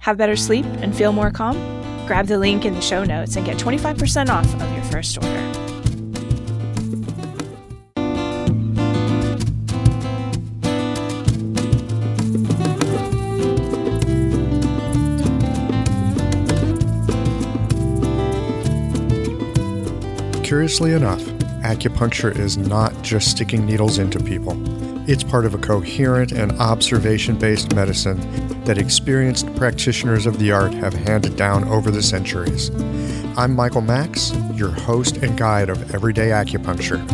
Have better sleep and feel more calm? Grab the link in the show notes and get 25% off of your first order. Curiously enough, acupuncture is not just sticking needles into people. It's part of a coherent and observation based medicine that experienced practitioners of the art have handed down over the centuries. I'm Michael Max, your host and guide of Everyday Acupuncture.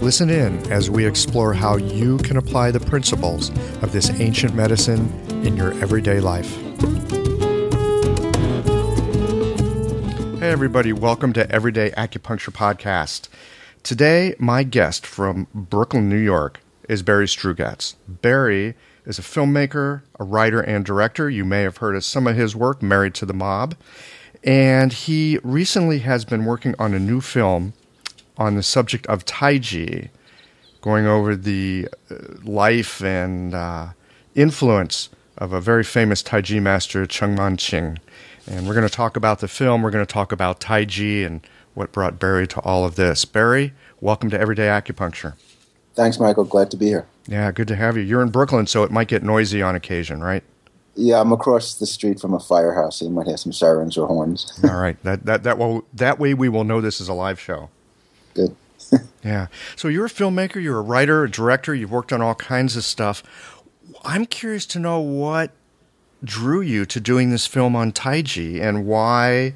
Listen in as we explore how you can apply the principles of this ancient medicine in your everyday life. Hey, everybody, welcome to Everyday Acupuncture Podcast. Today, my guest from Brooklyn, New York, is Barry Strugatz. Barry is a filmmaker, a writer, and director. You may have heard of some of his work, Married to the Mob. And he recently has been working on a new film on the subject of Tai Chi, going over the uh, life and uh, influence of a very famous Tai Chi master, Chung Man Ching. And we're going to talk about the film. We're going to talk about Tai Chi and what brought Barry to all of this. Barry, welcome to Everyday Acupuncture. Thanks, Michael. Glad to be here. Yeah, good to have you. You're in Brooklyn, so it might get noisy on occasion, right? Yeah, I'm across the street from a firehouse, so you might have some sirens or horns. All right, that that that will that way we will know this is a live show. Good. yeah. So you're a filmmaker, you're a writer, a director. You've worked on all kinds of stuff. I'm curious to know what drew you to doing this film on Tai Chi and why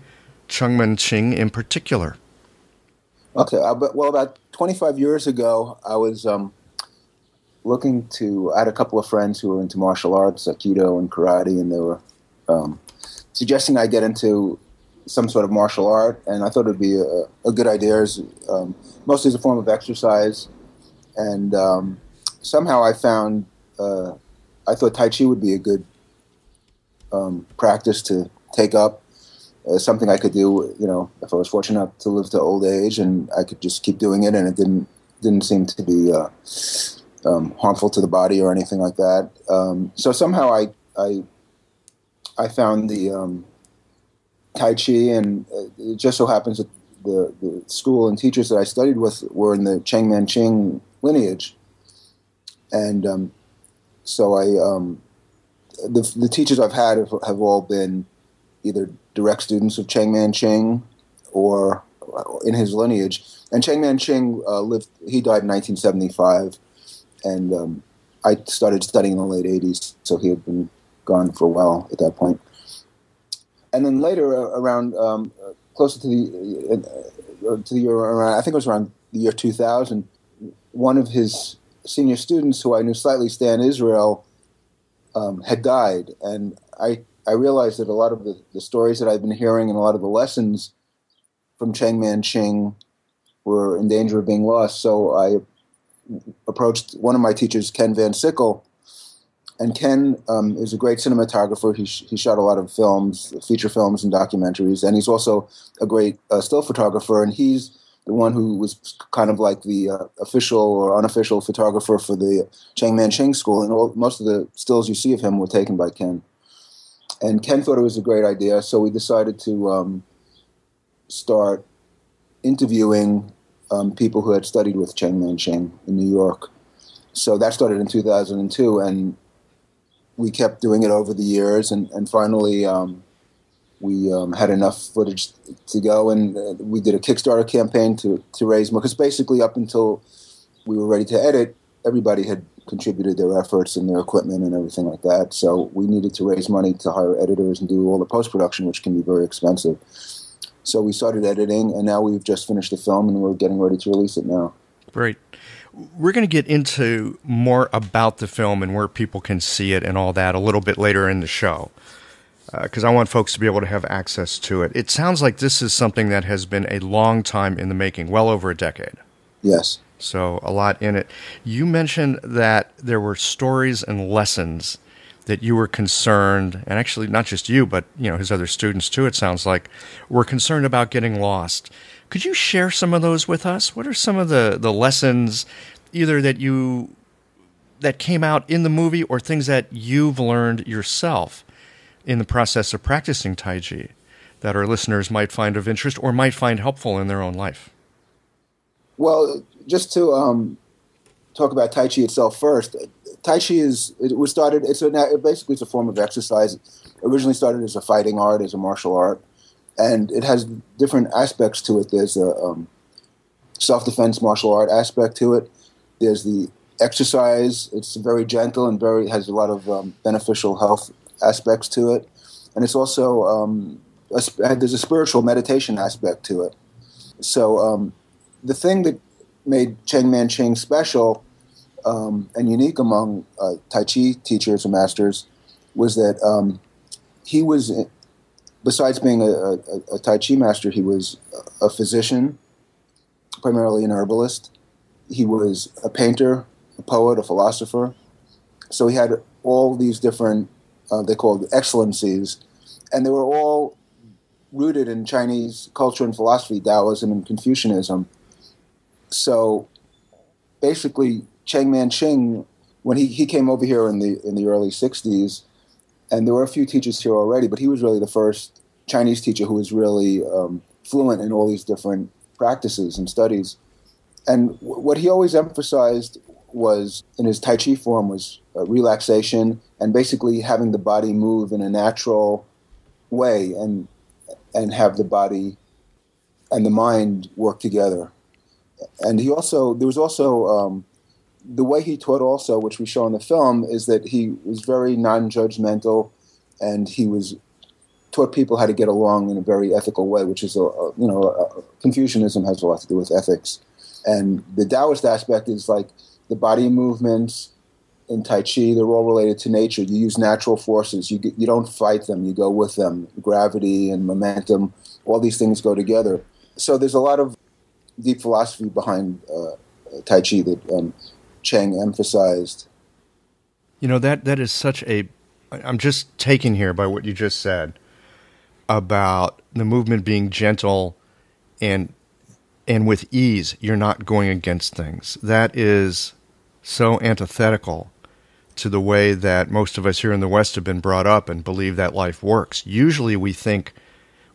Chung Man Ching in particular. Okay, well, about 25 years ago, I was um, looking to. I had a couple of friends who were into martial arts, Aikido and karate, and they were um, suggesting I get into some sort of martial art. And I thought it would be a, a good idea, as, um, mostly as a form of exercise. And um, somehow I found, uh, I thought Tai Chi would be a good um, practice to take up uh, something I could do, you know, if I was fortunate enough to live to old age, and I could just keep doing it, and it didn't didn't seem to be uh, um, harmful to the body or anything like that. Um, so somehow I I I found the um, Tai Chi, and it just so happens that the, the school and teachers that I studied with were in the Cheng Man Ching lineage, and um, so I um, the the teachers I've had have, have all been either direct students of Cheng Man Ching or in his lineage. And Cheng Man Ching uh, lived, he died in 1975. And um, I started studying in the late 80s, so he had been gone for a while at that point. And then later, uh, around um, closer to the uh, to the year around, I think it was around the year 2000, one of his senior students, who I knew slightly, Stan Israel, um, had died, and I I realized that a lot of the, the stories that I've been hearing and a lot of the lessons from Cheng Man Ching were in danger of being lost. So I approached one of my teachers, Ken Van Sickle, and Ken um, is a great cinematographer. He, sh- he shot a lot of films, feature films, and documentaries, and he's also a great uh, still photographer. And he's the one who was kind of like the uh, official or unofficial photographer for the Cheng Man Ching School, and all, most of the stills you see of him were taken by Ken and Ken thought it was a great idea, so we decided to um, start interviewing um, people who had studied with Cheng Man Ching in New York. So that started in 2002, and we kept doing it over the years, and, and finally, um, we um, had enough footage to go, and uh, we did a Kickstarter campaign to to raise more. Because basically, up until we were ready to edit, everybody had contributed their efforts and their equipment and everything like that. So we needed to raise money to hire editors and do all the post production, which can be very expensive. So we started editing, and now we've just finished the film, and we're getting ready to release it now. Great. We're going to get into more about the film and where people can see it and all that a little bit later in the show because uh, I want folks to be able to have access to it. It sounds like this is something that has been a long time in the making, well over a decade. Yes. So a lot in it. You mentioned that there were stories and lessons that you were concerned, and actually not just you, but you know his other students too. It sounds like were concerned about getting lost. Could you share some of those with us? What are some of the the lessons, either that you that came out in the movie or things that you've learned yourself in the process of practicing Tai Chi that our listeners might find of interest or might find helpful in their own life? Well, just to um, talk about Tai Chi itself first, Tai Chi is it was started. It's a it basically it's a form of exercise. Originally started as a fighting art, as a martial art, and it has different aspects to it. There's a um, self defense martial art aspect to it. There's the exercise. It's very gentle and very has a lot of um, beneficial health aspects to it, and it's also um, a, there's a spiritual meditation aspect to it. So um, the thing that made Cheng Man Ching special um, and unique among uh, Tai Chi teachers and masters was that um, he was, besides being a, a, a, Tai Chi master, he was a physician, primarily an herbalist. He was a painter, a poet, a philosopher. So he had all these different, uh, they called excellencies, and they were all rooted in Chinese culture and philosophy, Taoism and Confucianism. So basically, Cheng Man Ching, when he, he came over here in the in the early '60s, and there were a few teachers here already, but he was really the first Chinese teacher who was really um, fluent in all these different practices and studies. And w- what he always emphasized was in his Tai Chi form was uh, relaxation and basically having the body move in a natural way and and have the body and the mind work together. And he also there was also um, the way he taught also, which we show in the film, is that he was very non-judgmental, and he was taught people how to get along in a very ethical way, which is a, a you know a, Confucianism has a lot to do with ethics, and the Taoist aspect is like the body movements in Tai Chi. They're all related to nature. You use natural forces. You you don't fight them. You go with them. Gravity and momentum. All these things go together. So there's a lot of deep philosophy behind uh, Tai Chi that um, Cheng emphasized. You know that that is such a. I'm just taken here by what you just said about the movement being gentle and and with ease. You're not going against things. That is so antithetical to the way that most of us here in the West have been brought up and believe that life works. Usually, we think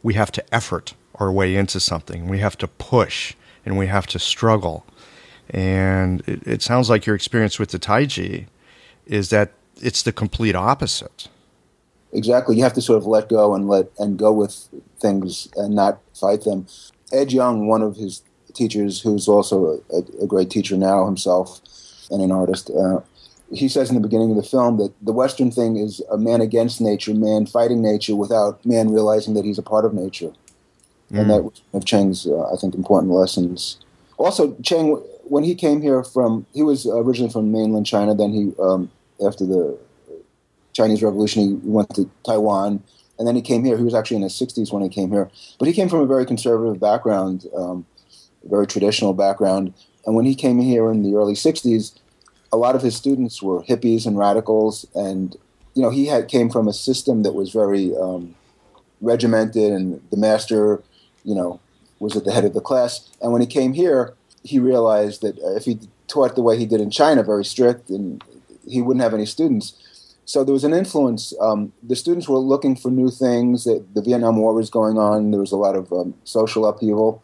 we have to effort our way into something. We have to push and we have to struggle. And it, it sounds like your experience with the Taiji is that it's the complete opposite. Exactly. You have to sort of let go and let and go with things and not fight them. Ed Young, one of his teachers, who's also a, a great teacher now himself and an artist, uh, he says in the beginning of the film that the Western thing is a man against nature, man fighting nature without man realizing that he's a part of nature. Mm. And that was one of Cheng's, uh, I think, important lessons. Also, Cheng when he came here from, he was originally from mainland China. Then he, um, after the Chinese Revolution, he went to Taiwan, and then he came here. He was actually in his 60s when he came here, but he came from a very conservative background, um, very traditional background. And when he came here in the early 60s, a lot of his students were hippies and radicals, and you know he had came from a system that was very um, regimented, and the master, you know, was at the head of the class. And when he came here, he realized that if he taught the way he did in China, very strict, and he wouldn't have any students. So there was an influence. Um, the students were looking for new things. The Vietnam War was going on. There was a lot of um, social upheaval,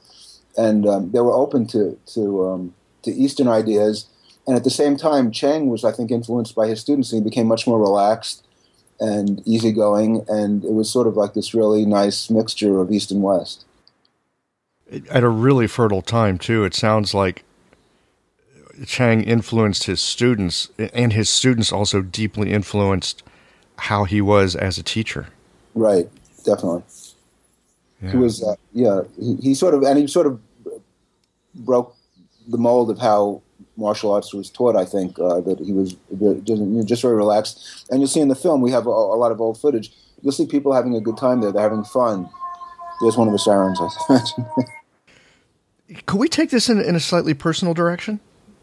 and um, they were open to to um, to Eastern ideas. And at the same time, Cheng was, I think, influenced by his students, and he became much more relaxed and easygoing, and it was sort of like this really nice mixture of East and West. At a really fertile time, too. It sounds like Chang influenced his students, and his students also deeply influenced how he was as a teacher. Right, definitely. Yeah. He was, uh, yeah, he, he sort of, and he sort of broke the mold of how martial arts was taught. I think uh, that he was just, just, very relaxed. And you'll see in the film we have a, a, lot of old footage. You'll see people having a good time there. They're having fun. There's one of the sirens. Could we take this in, in a slightly personal direction?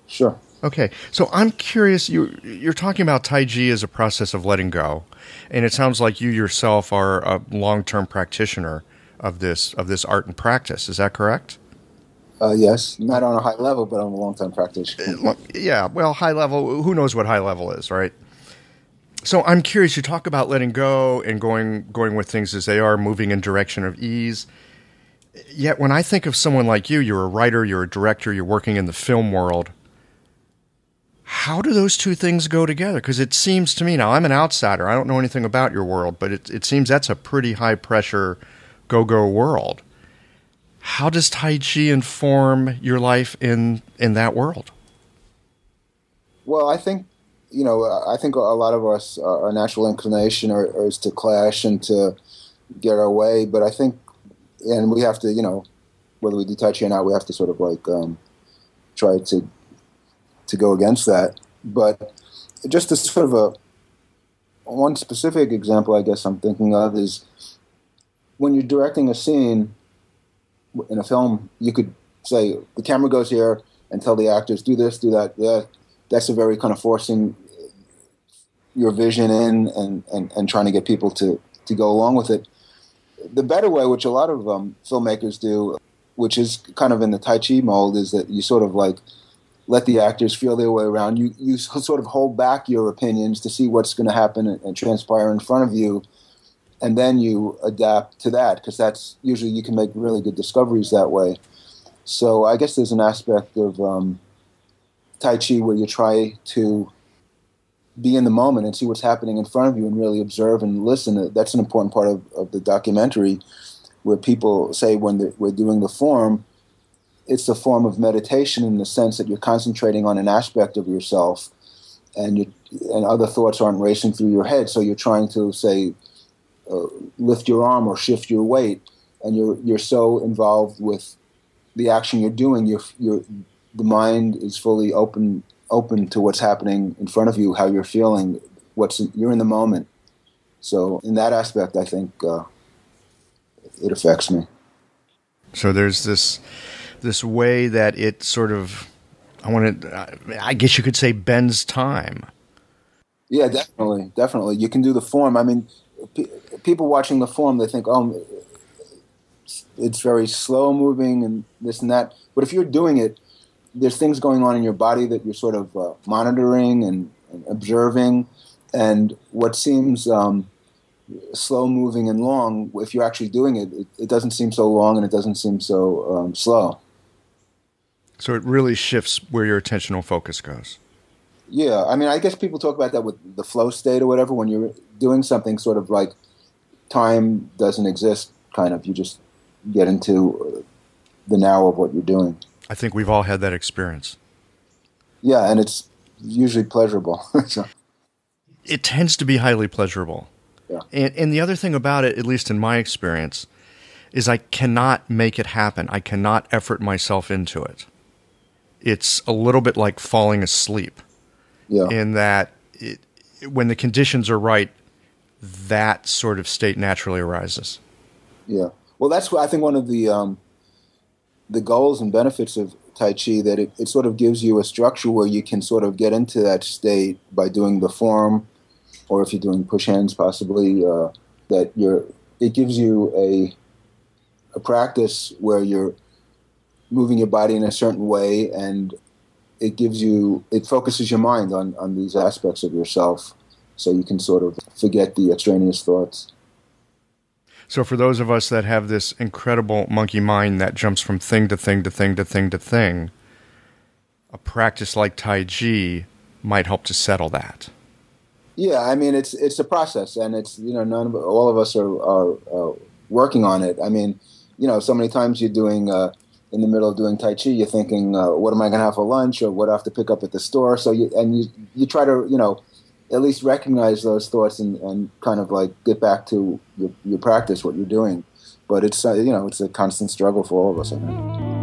Sure. Okay, so I'm curious. You you're talking about Tai Chi as a process of letting go, and it sounds like you yourself are a long term practitioner of this of this art and practice. Is that correct? Uh, yes, not on a high level, but on a long time practice. Uh, yeah, well, high level. Who knows what high level is, right? So I'm curious. You talk about letting go and going going with things as they are, moving in direction of ease. Yet, when I think of someone like you, you're a writer, you're a director, you're working in the film world. How do those two things go together? Because it seems to me now, I'm an outsider. I don't know anything about your world, but it, it seems that's a pretty high pressure go go world. How does Tai Chi inform your life in in that world? Well, I think you know, I think a lot of us, our natural inclination is to clash and to get our way. But I think, and we have to, you know, whether we do Tai Chi or not, we have to sort of like um, try to to go against that. But just as sort of a one specific example, I guess I'm thinking of is when you're directing a scene in a film, you could say the camera goes here and tell the actors do this, do that. Yeah, that's a very kind of forcing your vision in and, and, and trying to get people to, to go along with it. The better way, which a lot of um, filmmakers do, which is kind of in the Tai Chi mold, is that you sort of like let the actors feel their way around. You you sort of hold back your opinions to see what's going to happen and, and transpire in front of you, and then you adapt to that because that's usually you can make really good discoveries that way. So I guess there's an aspect of um, Tai Chi where you try to be in the moment and see what's happening in front of you and really observe and listen. That's an important part of, of the documentary where people say when we're doing the form, it's a form of meditation in the sense that you're concentrating on an aspect of yourself and you, and other thoughts aren't racing through your head. So you're trying to say, uh, lift your arm or shift your weight, and you're you're so involved with the action you're doing, you're, you're the mind is fully open open to what's happening in front of you, how you're feeling, what's in, you're in the moment. So in that aspect, I think uh, it affects me. So there's this this way that it sort of I want to I guess you could say bends time. Yeah, definitely, definitely. You can do the form. I mean, people watching the form, they think, oh, it's very slow moving and this and that. But if you're doing it, there's things going on in your body that you're sort of uh, monitoring and, and, observing. And what seems um, slow moving and long, if you're actually doing it, it, it, doesn't seem so long and it doesn't seem so um, slow. So it really shifts where your attentional focus goes. Yeah, I mean, I guess people talk about that with the flow state or whatever. When you're doing something, sort of like time doesn't exist. Kind of, you just get into uh, the now of what you're doing. I think we've all had that experience. Yeah, and it's usually pleasurable. so. It tends to be highly pleasurable. Yeah. And, and the other thing about it, at least in my experience, is I cannot make it happen. I cannot effort myself into it. It's a little bit like falling asleep yeah. in that it, when the conditions are right, that sort of state naturally arises. Yeah. Well, that's what I think one of the um, the goals and benefits of Tai Chi that it, it sort of gives you a structure where you can sort of get into that state by doing the form, or if you're doing push hands, possibly uh, that you're. It gives you a a practice where you're moving your body in a certain way and it gives you it focuses your mind on on these aspects of yourself so you can sort of forget the extraneous thoughts so for those of us that have this incredible monkey mind that jumps from thing to thing to thing to thing to thing a practice like tai chi might help to settle that Yeah, I mean it's it's a process, and it's you know none of all of us are are working on it. I mean, you know, so many times you're doing uh, in the middle of doing tai chi, you're thinking, uh, what am I going to have for lunch, or what I have to pick up at the store. So you and you you try to you know at least recognize those thoughts and, and kind of like get back to your, your practice, what you're doing. But it's uh, you know it's a constant struggle for all of us. I think.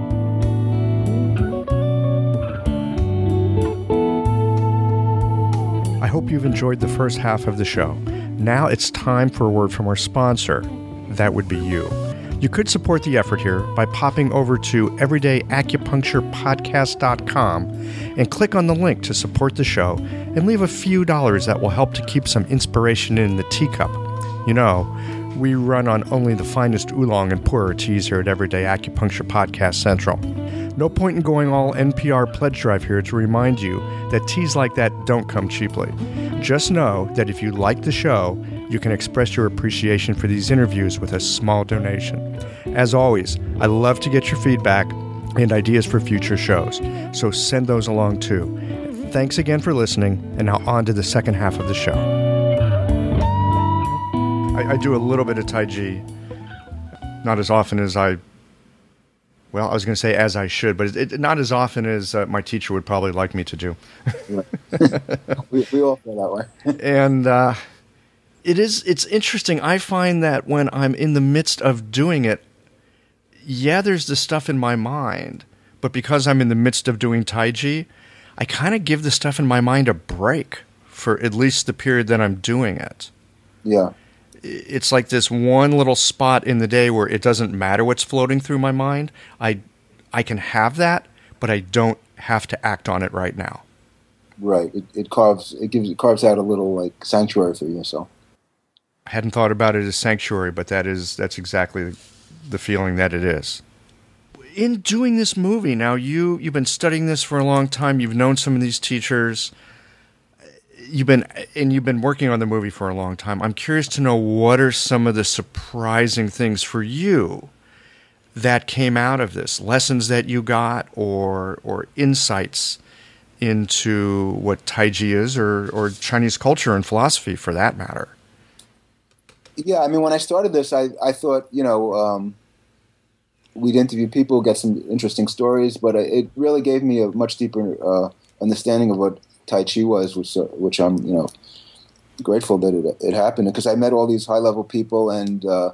I hope you've enjoyed the first half of the show. Now it's time for a word from our sponsor. That would be you. You could support the effort here by popping over to everydayacupuncturepodcast.com and click on the link to support the show and leave a few dollars that will help to keep some inspiration in the teacup. You know, we run on only the finest oolong and pu'er teas here at Everyday Acupuncture Podcast Central. No point in going all NPR pledge drive here to remind you that teas like that don't come cheaply. Just know that if you like the show, you can express your appreciation for these interviews with a small donation. As always, I love to get your feedback and ideas for future shows, so send those along too. Thanks again for listening, and now on to the second half of the show. I, I do a little bit of Tai Chi, not as often as I well, I was going to say as I should, but it, it, not as often as uh, my teacher would probably like me to do. we, we, all feel that way. and uh, it is it's interesting. I find that when I'm in the midst of doing it, yeah, there's the stuff in my mind, but because I'm in the midst of doing Tai Chi, I kind of give the stuff in my mind a break for at least the period that I'm doing it. Yeah it's like this one little spot in the day where it doesn't matter what's floating through my mind. I I can have that, but I don't have to act on it right now. Right. It, it carves it gives it carves out a little like sanctuary for yourself. I hadn't thought about it as sanctuary, but that is that's exactly the feeling that it is. In doing this movie, now you you've been studying this for a long time. You've known some of these teachers you've been and you've been working on the movie for a long time. I'm curious to know what are some of the surprising things for you that came out of this, lessons that you got, or or insights into what Taiji is, or or Chinese culture and philosophy, for that matter. Yeah, I mean, when I started this, I I thought you know. Um, we'd interview people, get some interesting stories, but it really gave me a much deeper uh, understanding of what Tai Chi was, which uh, which I'm you know grateful that it it happened because I met all these high level people and. Uh,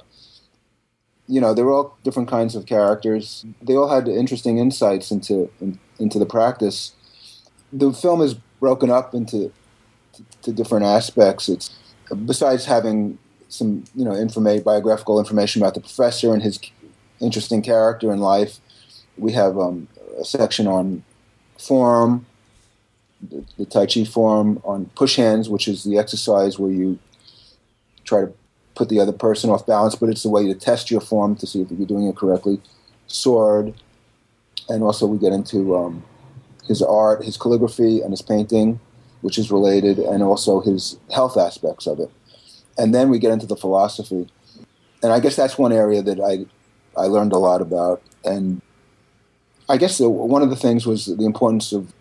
you know, they were all different kinds of characters. They all had interesting insights into in, into the practice. The film is broken up into to, to different aspects. It's besides having some you know information, biographical information about the professor and his interesting character in life. We have um, a section on form, the, the Tai Chi form on push hands, which is the exercise where you try to put the other person off balance, but it's a way to test your form to see if you're doing it correctly. Sword, and also we get into um, his art, his calligraphy, and his painting, which is related, and also his health aspects of it. And then we get into the philosophy, and I guess that's one area that I I learned a lot about. And I guess the, one of the things was the importance of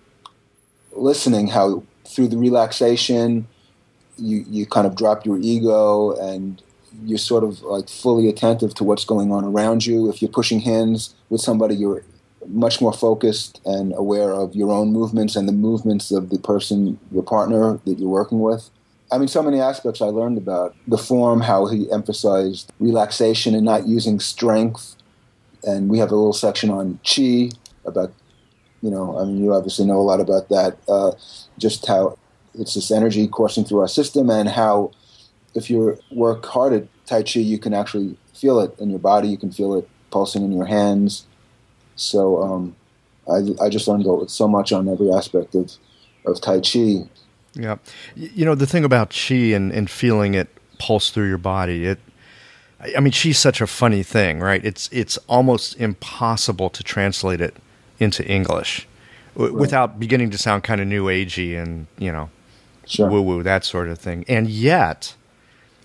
listening how through the relaxation you you kind of drop your ego and you're sort of like fully attentive to what's going on around you. If you're pushing hands with somebody, you're much more focused and aware of your own movements and the movements of the person, your partner that you're working with. I mean, so many aspects I learned about the form, how he emphasized relaxation and not using strength. And we have a little section on chi about you know, I mean, you obviously know a lot about that. Uh, just how it's this energy coursing through our system, and how if you work hard at Tai Chi, you can actually feel it in your body. You can feel it pulsing in your hands. So um, I, I just learned so much on every aspect of of Tai Chi. Yeah, you know the thing about Chi and, and feeling it pulse through your body. It, I mean, Chi's such a funny thing, right? It's it's almost impossible to translate it into English w- right. without beginning to sound kind of new agey and you know sure. woo woo that sort of thing. And yet,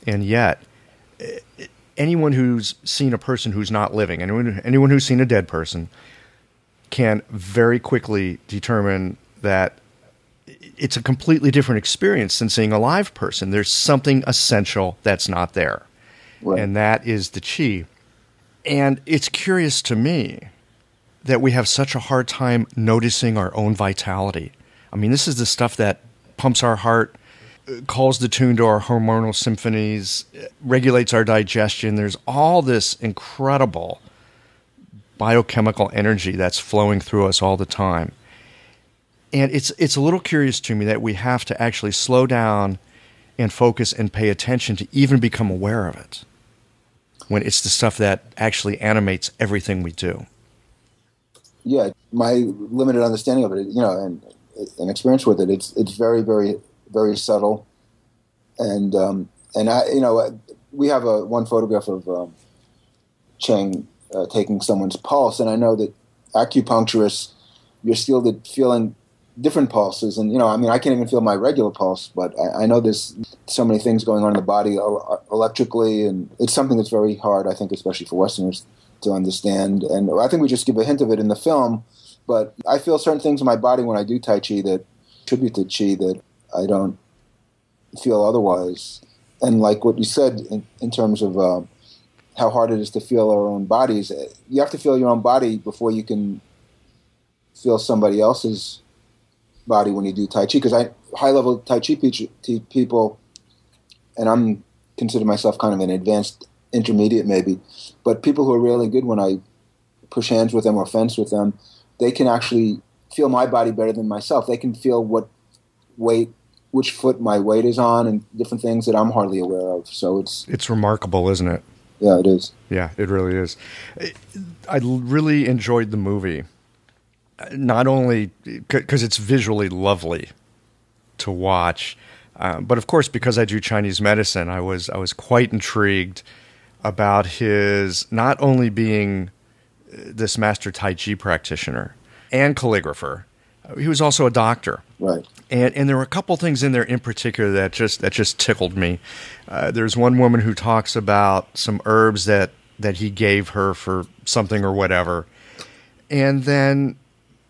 and yet, anyone who's seen a person who's not living, anyone anyone who's seen a dead person, can very quickly determine that it's a completely different experience than seeing a live person. There's something essential that's not there, right. and that is the chi. And it's curious to me that we have such a hard time noticing our own vitality. I mean, this is the stuff that pumps our heart, calls the tune to our hormonal symphonies, regulates our digestion. There's all this incredible biochemical energy that's flowing through us all the time. And it's it's a little curious to me that we have to actually slow down and focus and pay attention to even become aware of it. When it's the stuff that actually animates everything we do. Yeah, my limited understanding of it, you know, and an experience with it, it's it's very very very subtle, and um, and I you know we have a one photograph of um, Cheng uh, taking someone's pulse, and I know that acupuncturists you're at feeling different pulses, and you know I mean I can't even feel my regular pulse, but I, I know there's so many things going on in the body electrically, and it's something that's very hard I think especially for Westerners to understand, and I think we just give a hint of it in the film. But I feel certain things in my body when I do Tai Chi that tribute to Chi that I don't feel otherwise. And like what you said in, in terms of uh, how hard it is to feel our own bodies, eh, you have to feel your own body before you can feel somebody else's body when you do Tai Chi. Because I high level Tai Chi people, and I'm consider myself kind of an advanced intermediate maybe, but people who are really good when I push hands with them or fence with them, they can actually feel my body better than myself. They can feel what weight which foot my weight is on and different things that I'm hardly aware of. So it's it's remarkable, isn't it? Yeah, it is. Yeah, it really is. I really enjoyed the movie, not only because it's visually lovely to watch, uh, but of course because I do Chinese medicine, I was I was quite intrigued about his not only being this master Tai Chi practitioner and calligrapher, he was also a doctor. Right. And and there were a couple things in there in particular that just that just tickled me. Uh, there's one woman who talks about some herbs that that he gave her for something or whatever, and then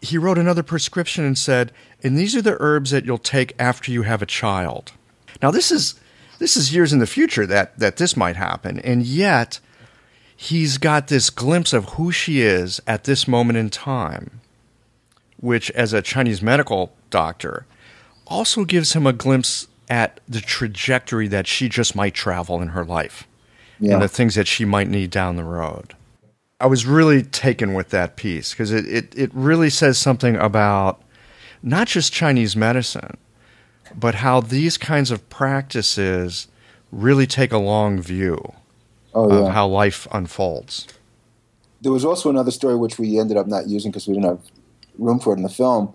he wrote another prescription and said, "And these are the herbs that you'll take after you have a child." Now this is this is years in the future that that this might happen, and yet he's got this glimpse of who she is at this moment in time which, as a Chinese medical doctor, also gives him a glimpse at the trajectory that she just might travel in her life yeah. and the things that she might need down the road. I was really taken with that piece because it, it, it really says something about not just Chinese medicine, but how these kinds of practices really take a long view oh, yeah. of how life unfolds. There was also another story which we ended up not using because we didn't have room for it in the film,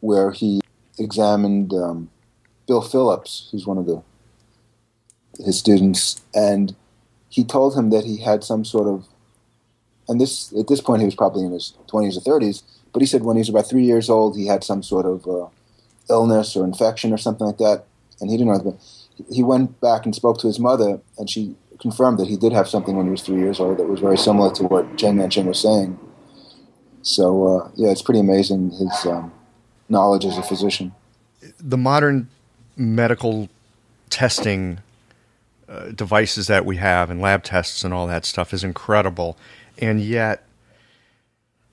where he examined um, Bill Phillips, who's one of the his students, and he told him that he had some sort of, and this at this point he was probably in his twenties or thirties, but he said when he was about three years old he had some sort of uh, illness or infection or something like that, and he didn't know. He went back and spoke to his mother, and she confirmed that he did have something when he was three years old that was very similar to what Cheng Man Ching was saying. So uh, yeah, it's pretty amazing his um, knowledge as a physician. The modern medical testing uh, devices that we have and lab tests and all that stuff is incredible, and yet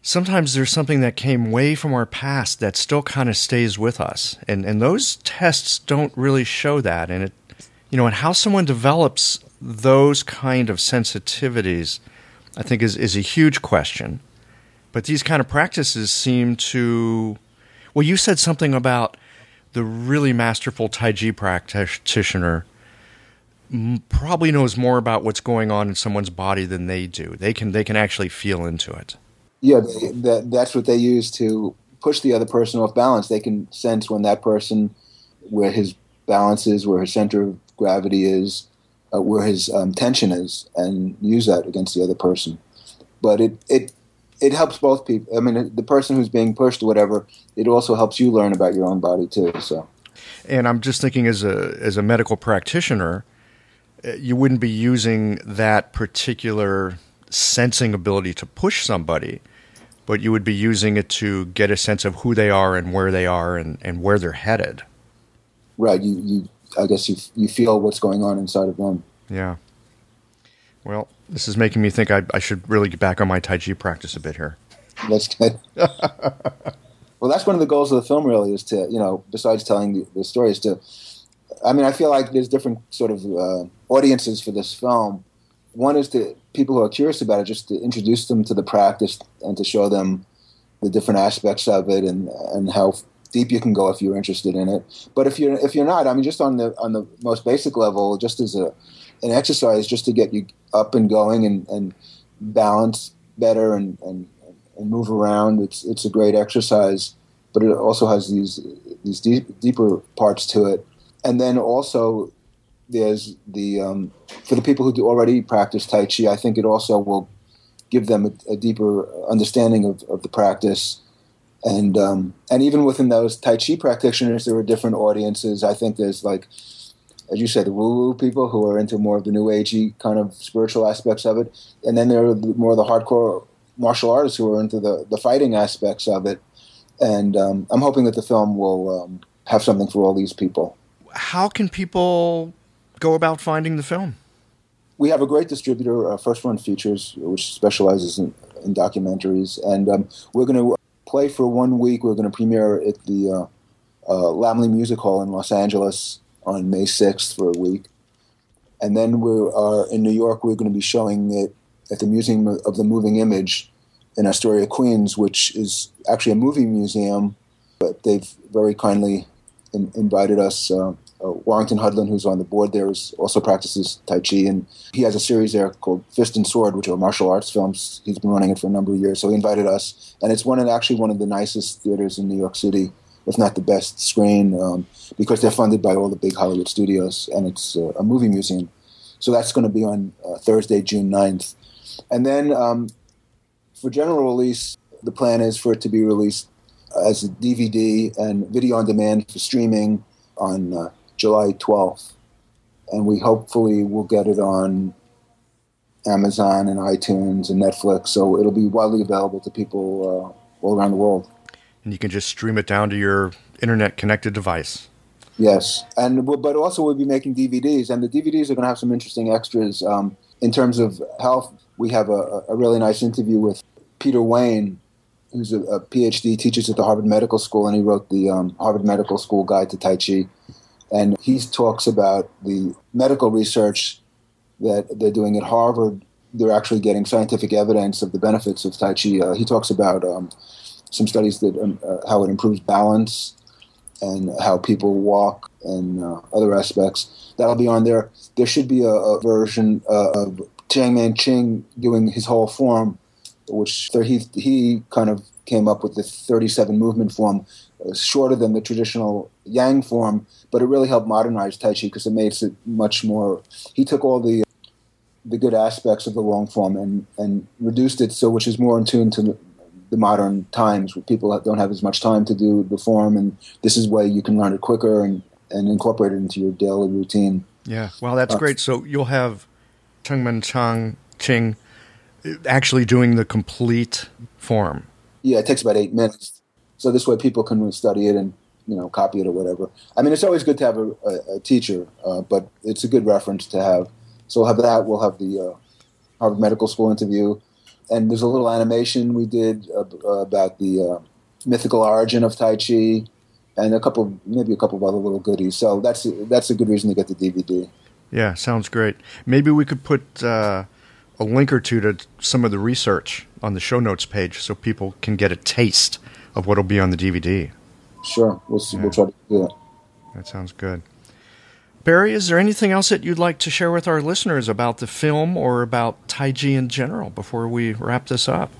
sometimes there's something that came way from our past that still kind of stays with us, and and those tests don't really show that, and it you know, and how someone develops those kind of sensitivities, I think is is a huge question. But these kind of practices seem to. Well, you said something about the really masterful Tai Chi practitioner probably knows more about what's going on in someone's body than they do. They can they can actually feel into it. Yeah, that that's what they use to push the other person off balance. They can sense when that person, where his balance is, where his center of gravity is, uh, where his um, tension is, and use that against the other person. But it it it helps both people. I mean, the person who's being pushed or whatever, it also helps you learn about your own body too. So, and I'm just thinking as a as a medical practitioner, uh, you wouldn't be using that particular sensing ability to push somebody, but you would be using it to get a sense of who they are and where they are and, and where they're headed. Right. You, you, I guess you, you feel what's going on inside of them. Yeah. Well, this is making me think I, I should really get back on my Tai Chi practice a bit here. That's good. well, that's one of the goals of the film, really, is to, you know, besides telling the, the story, is to, I mean, I feel like there's different sort of uh, audiences for this film. One is to people who are curious about it, just to introduce them to the practice and to show them the different aspects of it and and how deep you can go if you're interested in it. But if you're if you're not, I mean, just on the on the most basic level, just as a an exercise, just to get you up and going and, and balance better and, and and move around, it's it's a great exercise. But it also has these these deep, deeper parts to it, and then also there's the um, for the people who do already practice Tai Chi. I think it also will give them a, a deeper understanding of, of the practice, and um, and even within those Tai Chi practitioners, there are different audiences. I think there's like, as you said, the woo woo people who are into more of the new agey kind of spiritual aspects of it, and then there are more of the hardcore martial artists who are into the the fighting aspects of it. And um, I'm hoping that the film will um, have something for all these people. How can people go about finding the film? We have a great distributor, uh, First Run Features, which specializes in, in documentaries, and um, we're going to play for one week. We're going to premiere at the uh, uh, Laemmle Music Hall in Los Angeles on May 6th for a week. And then we are in New York. We're going to be showing it at the Museum of the Moving Image in Astoria, Queens, which is actually a movie museum, but they've very kindly in, invited us uh, uh, Warrington Hudlin, who's on the board there, is also practices Tai Chi, and he has a series there called Fist and Sword, which are martial arts films. He's been running it for a number of years, so he invited us, and it's one of actually one of the nicest theaters in New York City, if not the best screen, um, because they're funded by all the big Hollywood studios, and it's uh, a movie museum. So that's going to be on uh, Thursday, June 9th. And then um, for general release, the plan is for it to be released as a DVD and video on demand for streaming on uh, July 12th. And we hopefully will get it on Amazon and iTunes and Netflix. So it'll be widely available to people uh, all around the world. And you can just stream it down to your internet connected device. Yes. And but also we'll be making DVDs, and the DVDs are going to have some interesting extras. Um, in terms of health, we have a, a really nice interview with Peter Wayne, who's a, a, PhD, teaches at the Harvard Medical School, and he wrote the um, Harvard Medical School Guide to Tai Chi. And he talks about the medical research that they're doing at Harvard. They're actually getting scientific evidence of the benefits of Tai Chi. Uh, he talks about um, some studies that um, uh, how it improves balance and how people walk and uh, other aspects. That'll be on there. There should be a, a version uh, of Chang Man Ching doing his whole form, which he he kind of came up with the 37 movement form, uh, shorter than the traditional Yang form, but it really helped modernize Tai Chi because it makes it much more. He took all the the good aspects of the long form and and reduced it so which is more in tune to the modern times where people don't have as much time to do the form, and this is where you can learn it quicker and and incorporate it into your daily routine. Yeah, well, that's uh, great. So you'll have Chengmen Chang Ching actually doing the complete form. Yeah, it takes about eight minutes. So this way, people can study it and you know copy it or whatever. I mean, it's always good to have a, a, a teacher, uh, but it's a good reference to have. So we'll have that. We'll have the uh, Harvard Medical School interview, and there's a little animation we did uh, about the uh, mythical origin of Tai Chi, and a couple, maybe a couple of other little goodies. So that's that's a good reason to get the DVD. Yeah, sounds great. Maybe we could put uh, a link or two to some of the research on the show notes page so people can get a taste of what'll be on the DVD. Sure, we'll see. Yeah. We'll try to do that. That sounds good. Barry, is there anything else that you'd like to share with our listeners about the film or about Tai Chi in general before we wrap this up?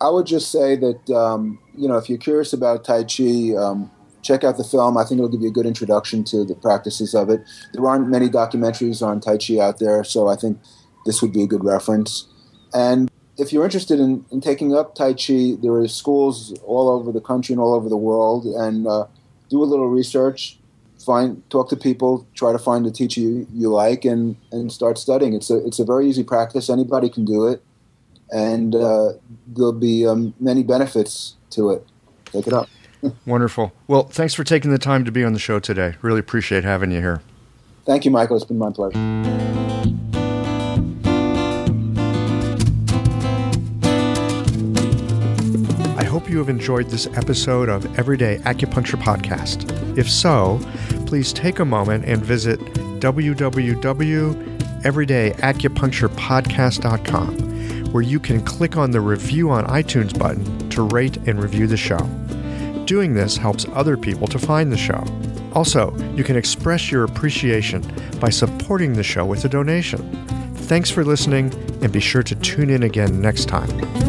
I would just say that um, you know if you're curious about Tai Chi, um, check out the film. I think it'll give you a good introduction to the practices of it. There aren't many documentaries on Tai Chi out there, so I think this would be a good reference. And if you're interested in, in taking up Tai Chi, there are schools all over the country and all over the world, and uh, do a little research. Find, talk to people, try to find a teacher you, you like, and, and start studying. It's a it's a very easy practice. Anybody can do it, and uh, there'll be um, many benefits to it. Take it up. Wonderful. Well, thanks for taking the time to be on the show today. Really appreciate having you here. Thank you, Michael. It's been my pleasure. You have enjoyed this episode of Everyday Acupuncture Podcast. If so, please take a moment and visit www.everydayacupuncturepodcast.com, where you can click on the review on iTunes button to rate and review the show. Doing this helps other people to find the show. Also, you can express your appreciation by supporting the show with a donation. Thanks for listening, and be sure to tune in again next time.